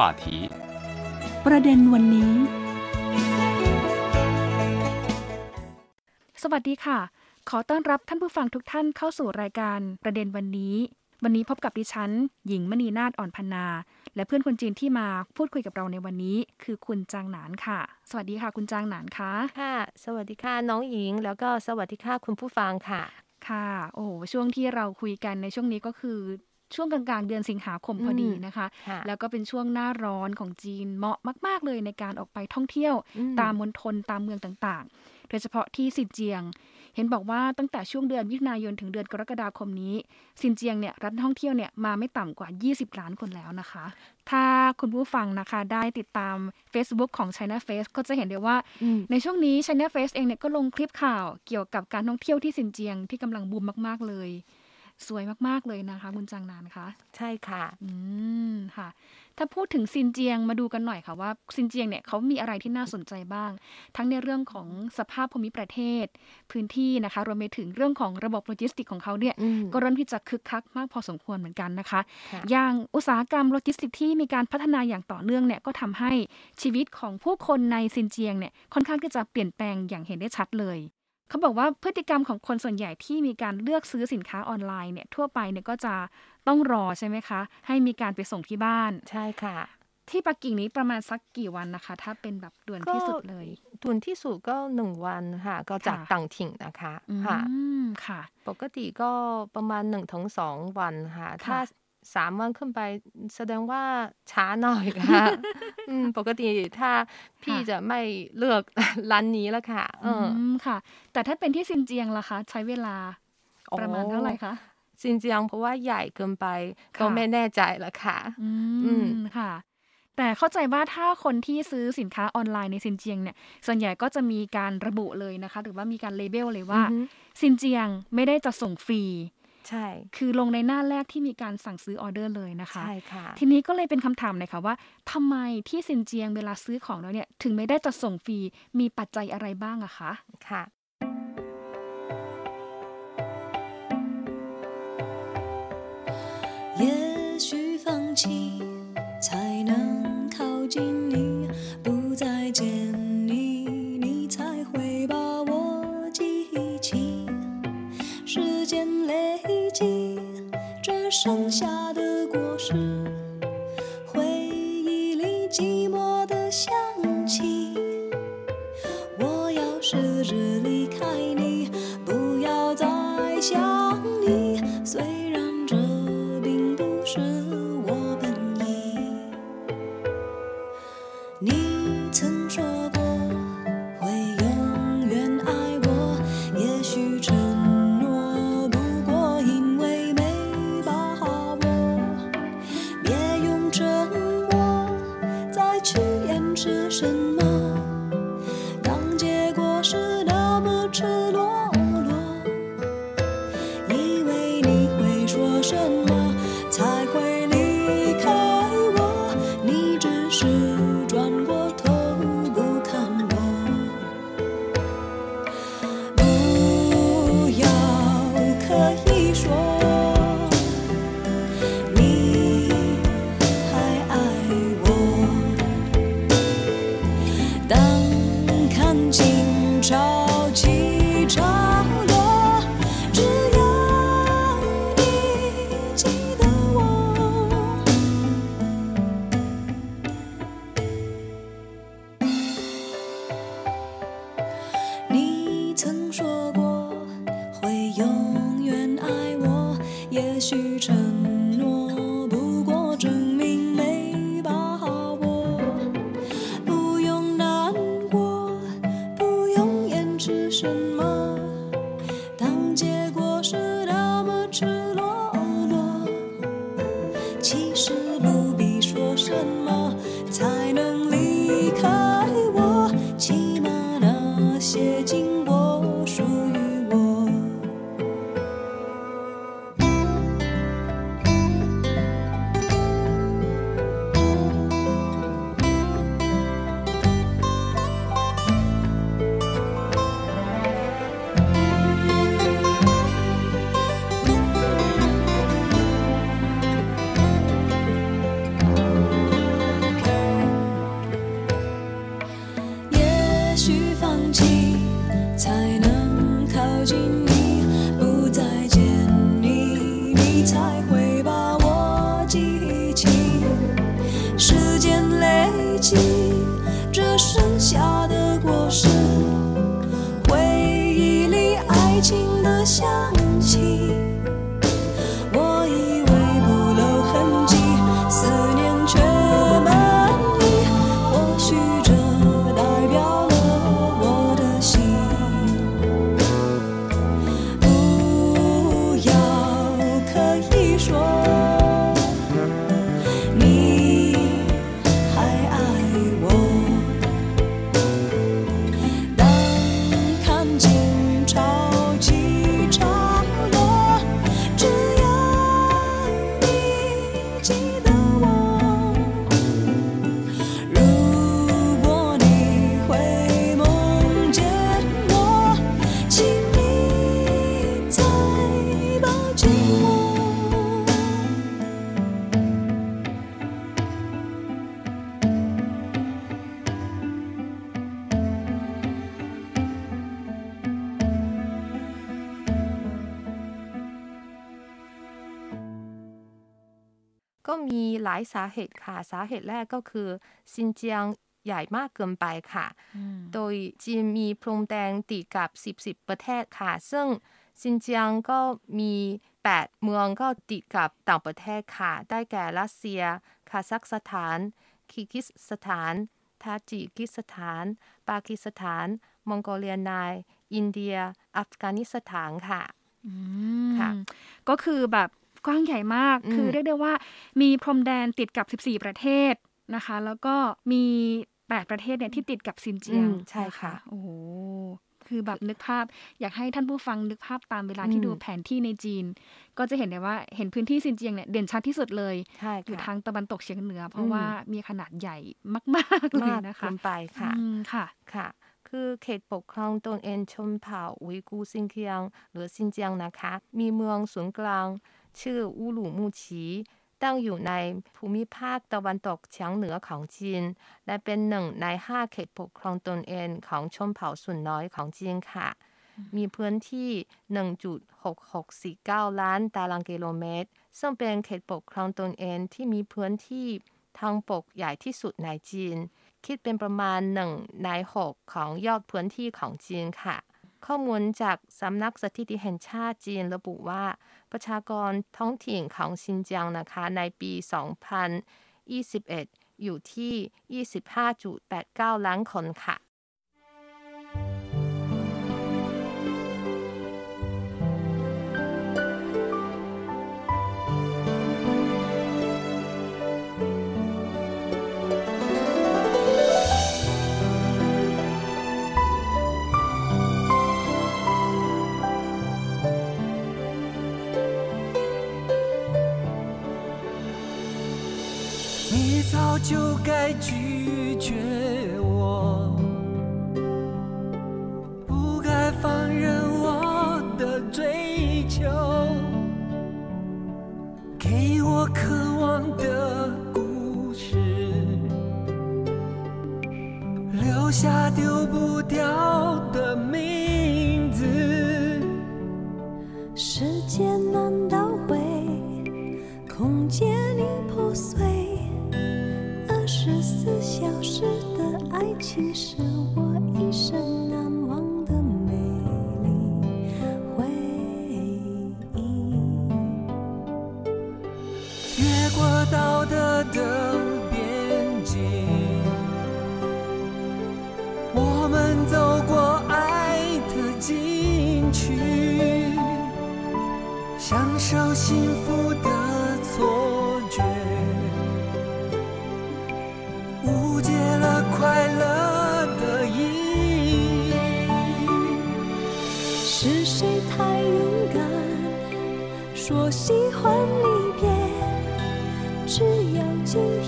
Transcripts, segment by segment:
话题。ประเด็นวันนี้ สวัสดีค่ะ ขอต้อนรับท่านผู้ฟังทุกท่านเข้าสู่รายการประเด็นวันนี้ วันนี้พบกับดิฉัน หญิงมณีนาฏอ่อนพันนา และเพื่อนคนจีนที่มาพูดคุยกับเราในวันนี้ คือคุณจางหนานค่ะ สวัสดีค่ะ คุณจางหนานคะค่ะ สวัสดีค่ะ น้องหญิง แล้วก็สวัสดีค่ะคุณผู้ฟังค่ะ ค่ะ โอ้โหช่วงที่เราคุยกันในช่วงนี้ก็คือ ช่วงกลางๆ เดือนสิงหาคมพอดีนะคะค่ะแล้วก็เป็นช่วงหน้าร้อนของจีนเหมาะมาก ๆ เลยในการออกไปท่องเที่ยวอืมตามมณฑลตามเมืองต่างๆ โดยเฉพาะที่ซินเจียง เห็นบอกว่าตั้งแต่ช่วงเดือนมิถุนายนถึงเดือนกรกฎาคมนี้ซินเจียงเนี่ยรัฐท่องเที่ยวเนี่ยมาไม่ต่ำกว่า 20 ล้านคนแล้วนะคะ ถ้าคุณผู้ฟังนะคะได้ติดตาม Facebook ของ China Face ก็จะเห็นได้ว่าอืมในช่วงนี้ China Face เองเนี่ยก็ลงคลิปข่าวเกี่ยวกับการท่องเที่ยวที่ซินเจียงที่กำลังบูมมาก ๆเลย สวยมาก ๆ เลยนะคะ คุณจางนานคะใช่ค่ะ อืมค่ะ ถ้าพูดถึงซินเจียงมาดูกันหน่อยค่ะว่าซินเจียงเนี่ยเขามีอะไรที่น่าสนใจบ้าง ทั้งในเรื่องของสภาพภูมิประเทศ พื้นที่นะคะรวมไปถึงเรื่องของระบบโลจิสติกของเขาเนี่ยอืมก็เริ่มที่จะคึกคักมากพอสมควรเหมือนกันนะคะค่ะอย่างอุตสาหกรรมโลจิสติกที่มีการพัฒนาอย่างต่อเนื่องเนี่ยก็ทำให้ชีวิตของผู้คนในซินเจียงเนี่ยค่อนข้างที่จะเปลี่ยนแปลงอย่างเห็นได้ชัดเลย เขาบอกว่าพฤติกรรมของคนส่วนใหญ่ที่มีการเลือกซื้อสินค้าออนไลน์เนี่ยทั่วไปเนี่ยก็จะต้องรอใช่ไหมคะ ให้มีการไปส่งที่บ้าน ใช่ค่ะ ที่ปักกิ่งนี้ประมาณสักกี่วันนะคะ ถ้าเป็นแบบด่วนที่สุดเลยทุนที่สุดก็หนึ่งวันค่ะ ก็จากค่ะต่างถิ่นนะคะอืค่ะมค่ะ ปกติก็ประมาณหนึ่งถึงสองวันค่ะ ถ้า สามวันขึ้นไปแสดงว่าช้าหน่อยค่ะ อืม ปกติถ้าพี่ค่ะจะไม่เลือกร้านนี้แล้วค่ะเออืออมค่ะ แต่ถ้าเป็นที่ซินเจียงล่ะคะ ใช้เวลาประมาณเท่าไหร่คะจริงๆเพราะว่าใหญ่เกินไปค่ะก็ไม่แน่ใจแล้วค่ะ อือืมมค่ะ แต่เข้าใจว่าถ้าคนที่ซื้อสินค้าออนไลน์ในซินเจียงเนี่ย ส่วนใหญ่ก็จะมีการระบุเลยนะคะ หรือว่ามีการ label เลยว่าอือฮึซินเจียงไม่ได้จะส่งฟรี ใช่ คือลงในหน้าแรกที่มีการสั่งซื้อออเดอร์เลยนะคะ ใช่ค่ะ ทีนี้ก็เลยเป็นคำถามเลยค่ะว่าทำไมที่ซินเจียงเวลาซื้อของแล้วเนี่ย ถึงไม่ได้จะส่งฟรี มีปัจจัยอะไรบ้างอะคะ ค่ะ 也许放弃才能靠近 剩下的果实，回忆里寂寞的香气。我要试着离开你，不要再想靠近你，不再见你，你才会把我记起，时间累积这剩下的果实，回忆里爱情的香。ายสาเหตุค่ะ สาเหตุแรกก็คือซินเจียงใหญ่มากเกินไปค่ะ โดยจีนมีพรมแดนติดกับ 10 10 ประเทศค่ะ ซึ่งซินเจียงก็มี 8 เมืองก็ติดกับต่างประเทศค่ะ ได้แก่รัสเซีย คาซัคสถานคีร์กีซสถาน ทาจิกิสถาน ปากีสถาน มองโกเลียนาย อินเดีย อัฟกานิสถานค่ะอืมค่ะ ก็คือแบบ กว้างใหญ่มากอืมคือเรียกได้ว่ามีพรมแดนติดกับ 14 ประเทศนะคะ แล้วก็มี 8 ประเทศเนี่ยที่ติดกับซินเจียงอืมใช่ค่ะนโอ้โหคือแบบนึกภาพอยากให้ท่านผู้ฟังนึกภาพตามเวลาที่อืมดูแผนที่ในจีน ก็จะเห็นได้ว่าเห็นพื้นที่ซินเจียงเนี่ยเด่นชัดที่สุดเลยใช่อยู่ค่ะทางตะวันตกเฉียงเหนือ เพราะอืมว่ามีขนาดใหญ่มากๆเลยมากนะคะเกินไปค่ะอืมค่ะค่ะ คือเขตปกครองตนเองชนเผ่าอุยกูร์ซินเจียงหรือซินเจียงนะคะ มีเมืองศูนย์กลาง ชื่ออูหลูมูชีตั้งอยู่ในภูมิภาคตะวันตกเฉียงเหนือของจีน และเป็นหนึ่งในห้าเขตปกครองตนเองของชนเผ่าส่วนน้อยของจีนค่ะ มีพื้นที่ 1.6649 ล้านตารางกิโลเมตร ซึ่งเป็นเขตปกครองตนเองที่มีพื้นที่ทางปกใหญ่ที่สุดในจีน คิดเป็นประมาณหนึ่งในหกของยอดพื้นที่ของจีนค่ะ ข้อมูลจากสำนักสถิติแห่งชาติจีนระบุว่า ประชากรท้องถิ่นของซินเจียงนะคะในปี 2021 อยู่ที่ 25.89 ล้านคนค่ะ 就该拒绝我，不该放任我的追求，给我渴望的故事，留下丢不掉的名字。时间难道会空间里破碎？情深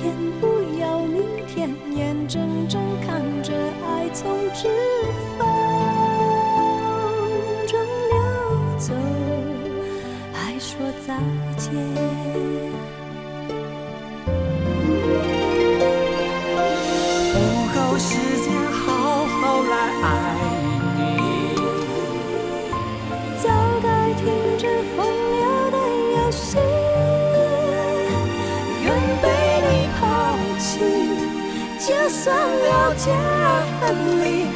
天，不要明天，眼睁睁看着爱从指缝中溜走，还说再见。算了解恨离，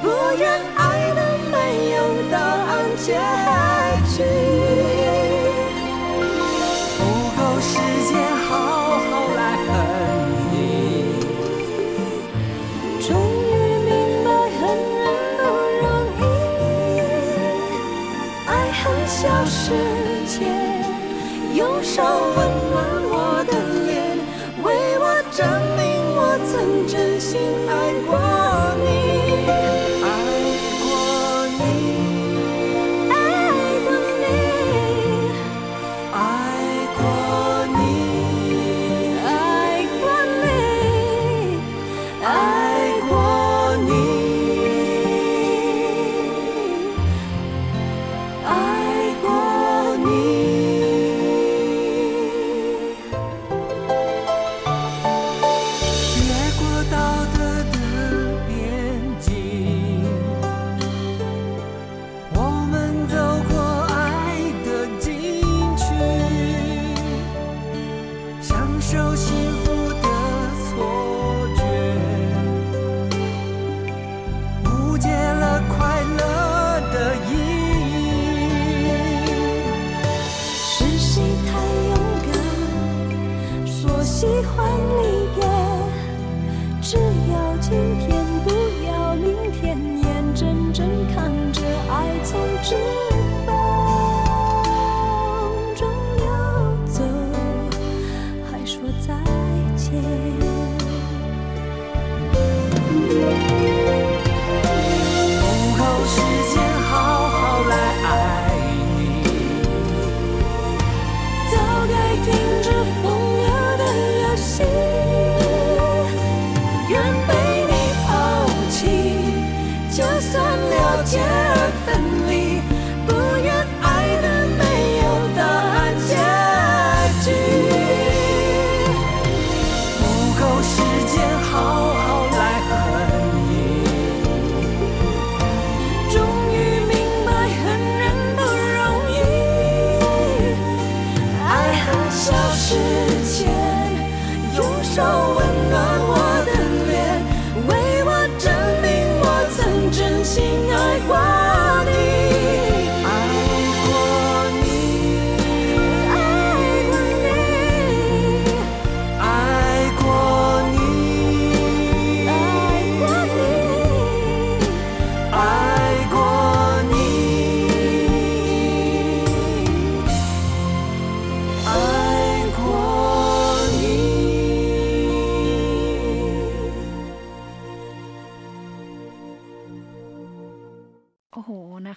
不愿爱的没有答案结局。不够时间好好来恨你。终于明白恨人不容易，爱恨消失前，用手温暖真心爱过。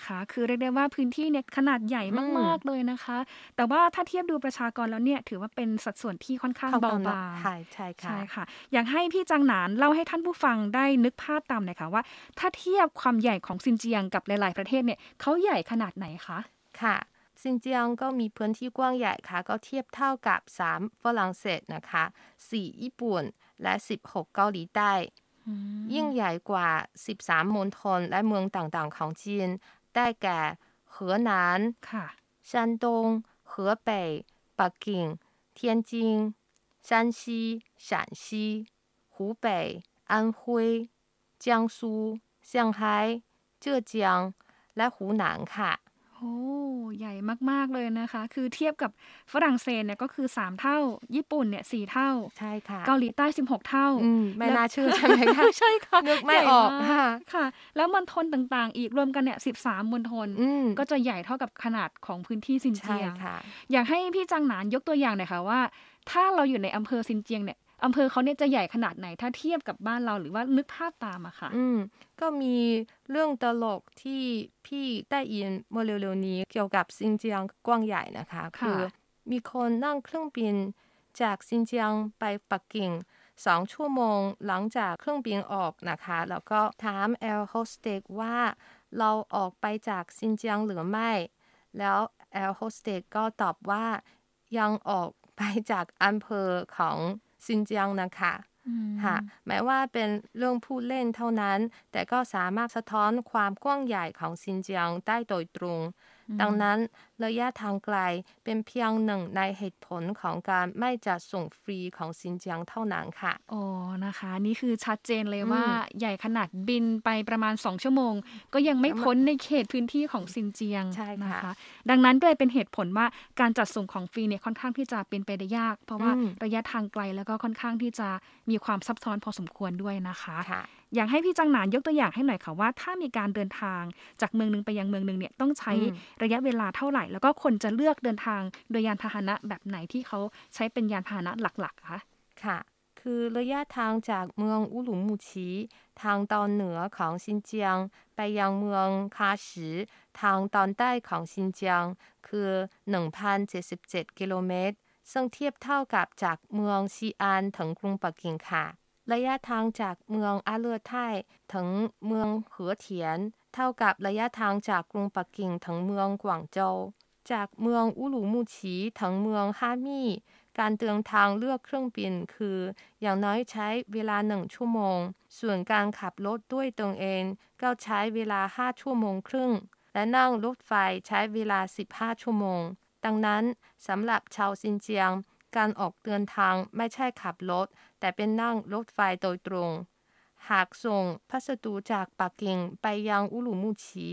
คะคือเรียกได้ว่าพื้นที่เนี่ยขนาดใหญ่มาก ๆ เลยนะคะ แต่ว่าถ้าเทียบดูประชากรแล้วเนี่ยถือว่าเป็นสัดส่วนที่ค่อนข้างเบาบางใช่ใช่ค่ะใช่ค่ะ อยากให้พี่จังหนานเล่าให้ท่านผู้ฟังได้นึกภาพตามหน่อยค่ะว่า ถ้าเทียบความใหญ่ของซินเจียงกับหลาย ๆ ประเทศเนี่ยเขาใหญ่ขนาดไหนคะค่ะซินเจียงก็มีพื้นที่กว้างใหญ่ค่ะ ก็เทียบเท่ากับ 3 ฝรั่งเศสนะคะ 4 ญี่ปุ่น และ 16 เกาหลีใต้ ยิ่งใหญ่กว่า 13มณฑลและเมืองต่างๆ ของจีน ได้แก่เหอหนาน ค่ะ 山东、河北、北京、天津、山西、陕西、湖北、安徽、江苏、上海、浙江และหูหนานค่ะ โอ้ ใหญ่มาก ๆ เลยนะคะ คือเทียบกับฝรั่งเศสเนี่ยก็คือ 3 เท่า ญี่ปุ่นเนี่ยสเท่า ใช่ค่ะ เกาหลีใต้ 16 เท่าอืมไม่แล้วน่าเชื่อใช่ไหมคะ ใช่ค่ะ นึกไม่ใหญ่ออกาค่ะค่ะ แล้วมณฑลต่างๆ อีกรวมกันเนี่ย13มณฑลอืมก็จะใหญ่เท่ากับขนาดของพื้นที่ซินใช่เจียงค่ะอยากให้พี่จังหนานยกตัวอย่างหน่อยค่ะว่า ถ้าเราอยู่ในอำเภอซินเจียงเนี่ย อำเภอเขาเนี่ยจะใหญ่ขนาดไหนถ้าเทียบกับบ้านเราหรือว่านึกภาพตามอะค่ะ อืม ก็มีเรื่องตลกที่พี่ได้ยินเมื่อเร็วๆนี้เกี่ยวกับซินเจียงกว้างใหญ่นะคะค่ะคือมีคนนั่งเครื่องบินจากซินเจียงไปปักกิ่งสองชั่วโมงหลังจากเครื่องบินออกนะคะ แล้วก็ถามแอร์โฮสเตสว่าเราออกไปจากซินเจียงหรือไม่ แล้วแอร์โฮสเตสก็ตอบว่ายังออกไปจากอำเภอของ ซินเจียงนะคะอืมค่ะแม้ว่าเป็นเรื่องพูดเล่นเท่านั้น แต่ก็สามารถสะท้อนความกว้างใหญ่ของซินเจียงได้โดยตรง ดังนั้นระยะทางไกลเป็นเพียงหนึ่งในเหตุผลของการไม่จัดส่งฟรีของซินเจียงเท่านั้นค่ะโอ้นะคะ นี่คือชัดเจนเลยว่าใหญ่ขนาดบินไปประมาณ 2 ชั่วโมง ก็ยังไม่พ้นในเขตพื้นที่ของซินเจียงใช่ค่ะนะคะ ดังนั้นก็เลยเป็นเหตุผลว่าการจัดส่งของฟรีเนี่ยค่อนข้างที่จะเป็นไปได้ยาก เพราะว่าระยะทางไกลแล้วก็ค่อนข้างที่จะมีความซับซ้อนพอสมควรด้วยนะคะค่ะ อยากให้พี่จังหนานยกตัวอย่างให้หน่อยค่ะว่า ถ้ามีการเดินทางจากเมืองหนึ่งไปยังเมืองหนึ่งเนี่ยต้องใช้อืมระยะเวลาเท่าไหร่ แล้วก็คนจะเลือกเดินทางโดยยานพาหนะแบบไหนที่เขาใช้เป็นยานพาหนะหลักๆคะค่ะ คือระยะทางจากเมืองอุรุมชีทางตอนเหนือของซินเจียง ไปยังเมืองคาชือทางตอนใต้ของซินเจียง คือ 1,077 กิโลเมตรซึ่งเทียบเท่ากับจากเมืองซีอานถึงกรุงปักกิ่งค่ะ ระยะทางจากเมืองอาเลอไทถึงเมืองเหอเทียน เท่ากับระยะทางจากกรุงปักกิ่งถึงเมืองกวางโจว จากเมืองอุลุมูชีถึงเมืองฮามี่การเดินทางเลือกเครื่องบินคือ อย่างน้อยใช้เวลาหนึ่งชั่วโมง ส่วนการขับรถด้วยตนเอง ก็ใช้เวลา5ชั่วโมงครึ่ง และนั่งรถไฟใช้เวลา 15 ชั่วโมง ดังนั้นสำหรับชาวซินเจียง การออกเดินทางไม่ใช่ขับรถ แต่เป็นนั่งรถไฟโดยตรง หากส่งพัสดุจากปักกิ่งไปยังอุลุมูชี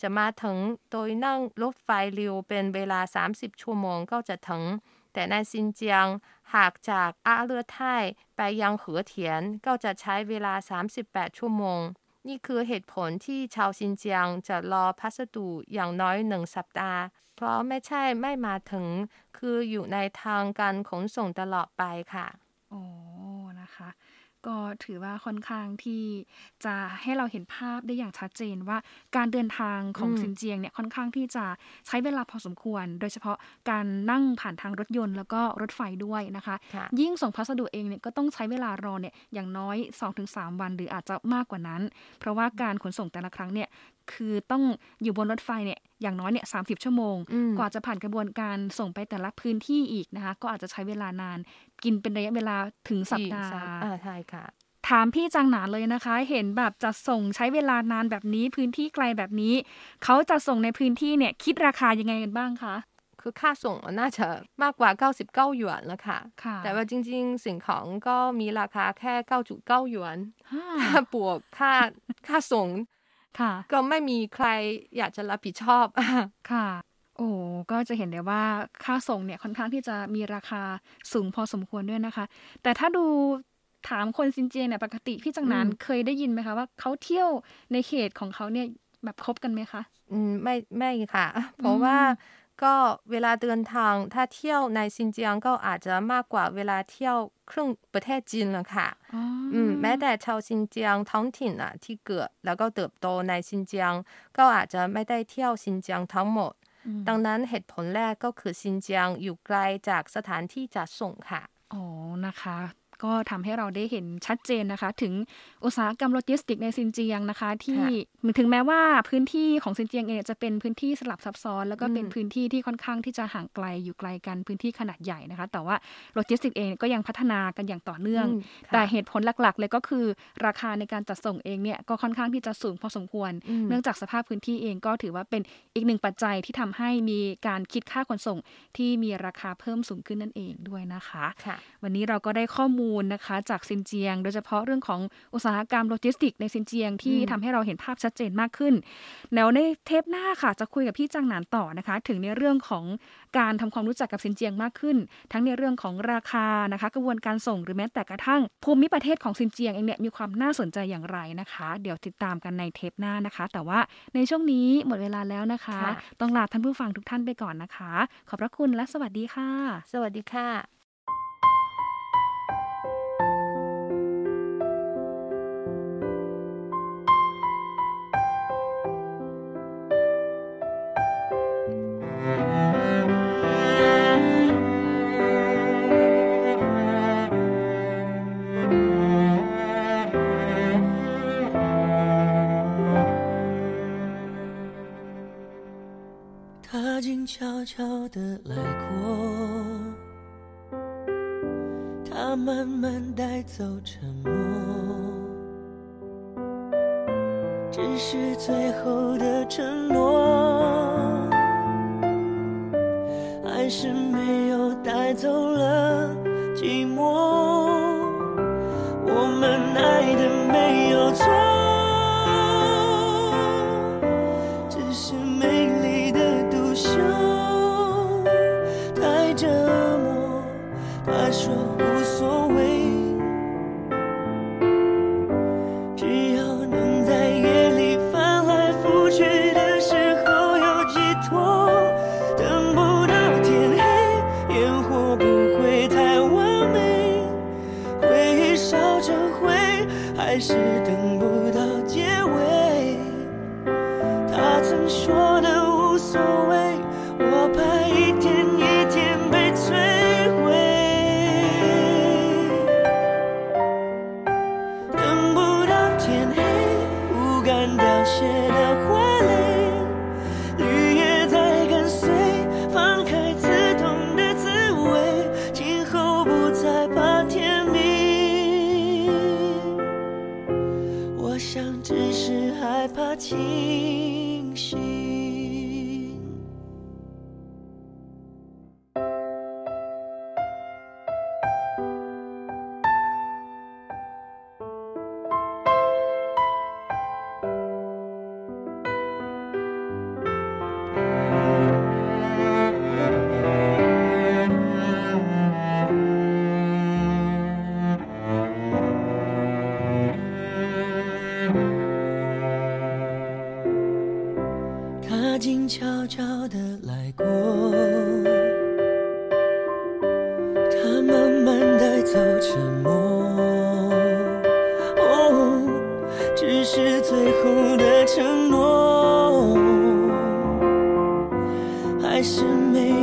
จะมาถึงโดยนั่งรถไฟเร็วเป็นเวลา 30 ชั่วโมงก็จะถึง แต่ในซินเจียง หากจากอาเลือไทไปยังเหอเทียนก็จะใช้เวลา 38 ชั่วโมง นี่คือเหตุผลที่ชาวซินเจียงจะรอพัสดุอย่างน้อยหนึ่งสัปดาห์ เพราะไม่ใช่ไม่มาถึง คืออยู่ในทางการขนส่งตลอดไปค่ะ อ๋อ ก็ถือว่าค่อนข้างที่จะให้เราเห็นภาพได้อย่างชัดเจนว่าการเดินทางของอืมซินเจียงเนี่ยค่อนข้างที่จะใช้เวลาพอสมควร โดยเฉพาะการนั่งผ่านทางรถยนต์แล้วก็รถไฟด้วยนะคะค่ะยิ่งส่งพัสดุเองเนี่ยก็ต้องใช้เวลารอเนี่ยอย่างน้อย 2-3 วันหรืออาจจะมากกว่านั้น เพราะว่าการขนส่งแต่ละครั้งเนี่ยคือต้องอยู่บนรถไฟเนี่ยอย่างน้อยเนี่ยสาชั่วโมงอืมกว่าจะผ่านกระบวนการส่งไปแต่ละพื้นที่อีกนะคะ ก็อาจจะใช้เวลานาน กินเป็นระยะเวลาถึงสัปดาห์อ่าใช่ค่ะ ถามพี่จังหนานเลยนะคะ เห็นแบบจะส่งใช้เวลานานแบบนี้พื้นที่ไกลแบบนี้ เขาจะส่งในพื้นที่เนี่ยคิดราคายังไงกันบ้างคะคือค่าส่งน่าจะมากกว่า 99 หยวนแล้วค่ะค่ะแต่ว่าจริง ๆ สิ่งของก็มีราคาแค่ 9.9 หยวนฮ่าถ้าบวกค่าค่าส่งค่ะก็ไม่มีใครอยากจะรับผิดชอบค่ะ โอ้ ก็จะเห็นได้ว่าค่าส่งเนี่ยค่อนข้างที่จะมีราคาสูงพอสมควรด้วยนะคะ แต่ถ้าดูถามคนซินเจียงเนี่ยปกติพี่จังหนานอืมเคยได้ยินไหมคะว่าเขาเที่ยวในเขตของเขาเนี่ยแบบครบกันไหมคะ อืมไม่ไม่ค่ะ เพราะว่าก็เวลาเดินทางถ้าเที่ยวในซินเจียงก็อาจจะมากกว่าเวลาเที่ยวครึ่งประเทศจีนแล้วค่ะอ๋ออืมแม้แต่ชาวซินเจียงท้องถิ่นอะที่เกิดแล้วก็เติบโตในซินเจียง ก็อาจจะไม่ได้เที่ยวซินเจียงทั้งหมดอืม ดังนั้นเหตุผลแรกก็คือซินเจียงอยู่ไกลจากสถานที่จัดส่งค่ะ อ๋อ นะคะ ก็ทำให้เราได้เห็นชัดเจนนะคะ ถึงอุตสาหกรรมโลจิสติกในซินเจียงนะคะ ที่ถึงแม้ว่าพื้นที่ของซินเจียงเองจะเป็นพื้นที่สลับซับซ้อน แล้วก็เป็นอืมพื้นที่ที่ค่อนข้างที่จะห่างไกลอยู่ไกลกันพื้นที่ขนาดใหญ่นะคะ แต่ว่าโลจิสติกเองก็ยังพัฒนากันอย่างต่อเนื่องอืมค่ะแต่เหตุผลหลักๆ เลยก็คือ ราคาในการจัดส่งเองเนี่ยก็ค่อนข้างที่จะสูงพอสมควรอืมเนื่องจากสภาพพื้นที่เองก็ถือว่าเป็นอีกหนึ่งปัจจัยที่ทำให้มีการคิดค่าขนส่ง ที่มีราคาเพิ่มสูงขึ้นนั่นเองด้วยนะคะค่ะวันนี้เราก็ได้ข้อมูลนะคะจากซินเจียง โดยเฉพาะเรื่องของอุตสาหกรรมโลจิสติกในซินเจียงที่อืมทำให้เราเห็นภาพชัดเจนมากขึ้น แล้วในเทปหน้าค่ะจะคุยกับพี่จังหนานต่อนะคะ ถึงในเรื่องของการทำความรู้จักกับซินเจียงมากขึ้น ทั้งในเรื่องของราคานะคะกระบวนการส่งหรือแม้แต่กระทั่งภูมิประเทศของซินเจียงเองเนี่ยมีความน่าสนใจอย่างไรนะคะ เดี๋ยวติดตามกันในเทปหน้านะคะ แต่ว่าในช่วงนี้หมดเวลาแล้วนะคะค่ะต้องลาท่านผู้ฟังทุกท่านไปก่อนนะคะ ขอบพระคุณและสวัสดีค่ะ สวัสดีค่ะ 悄悄地来过，他慢慢带走沉默，只是最后的承诺。还是没有带走了寂寞。我们爱的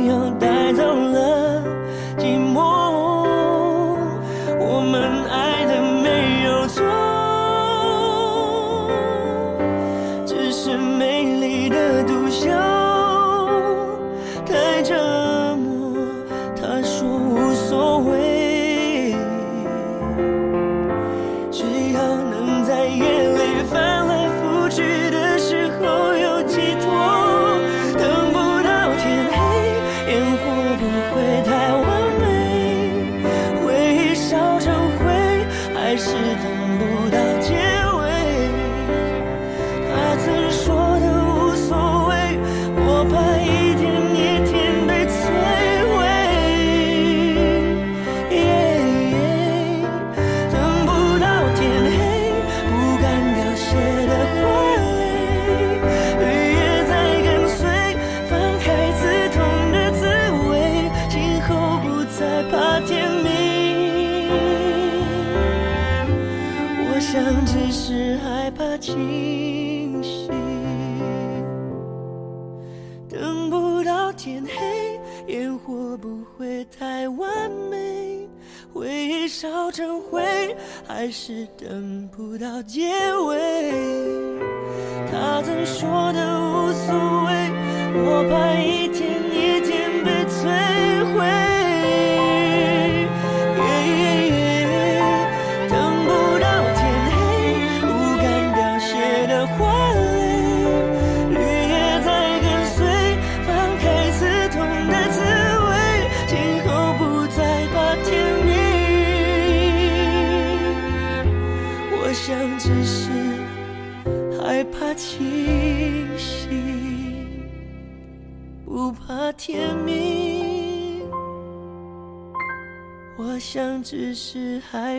又带走了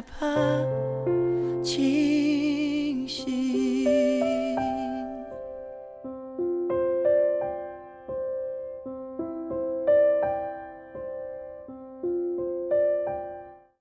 piper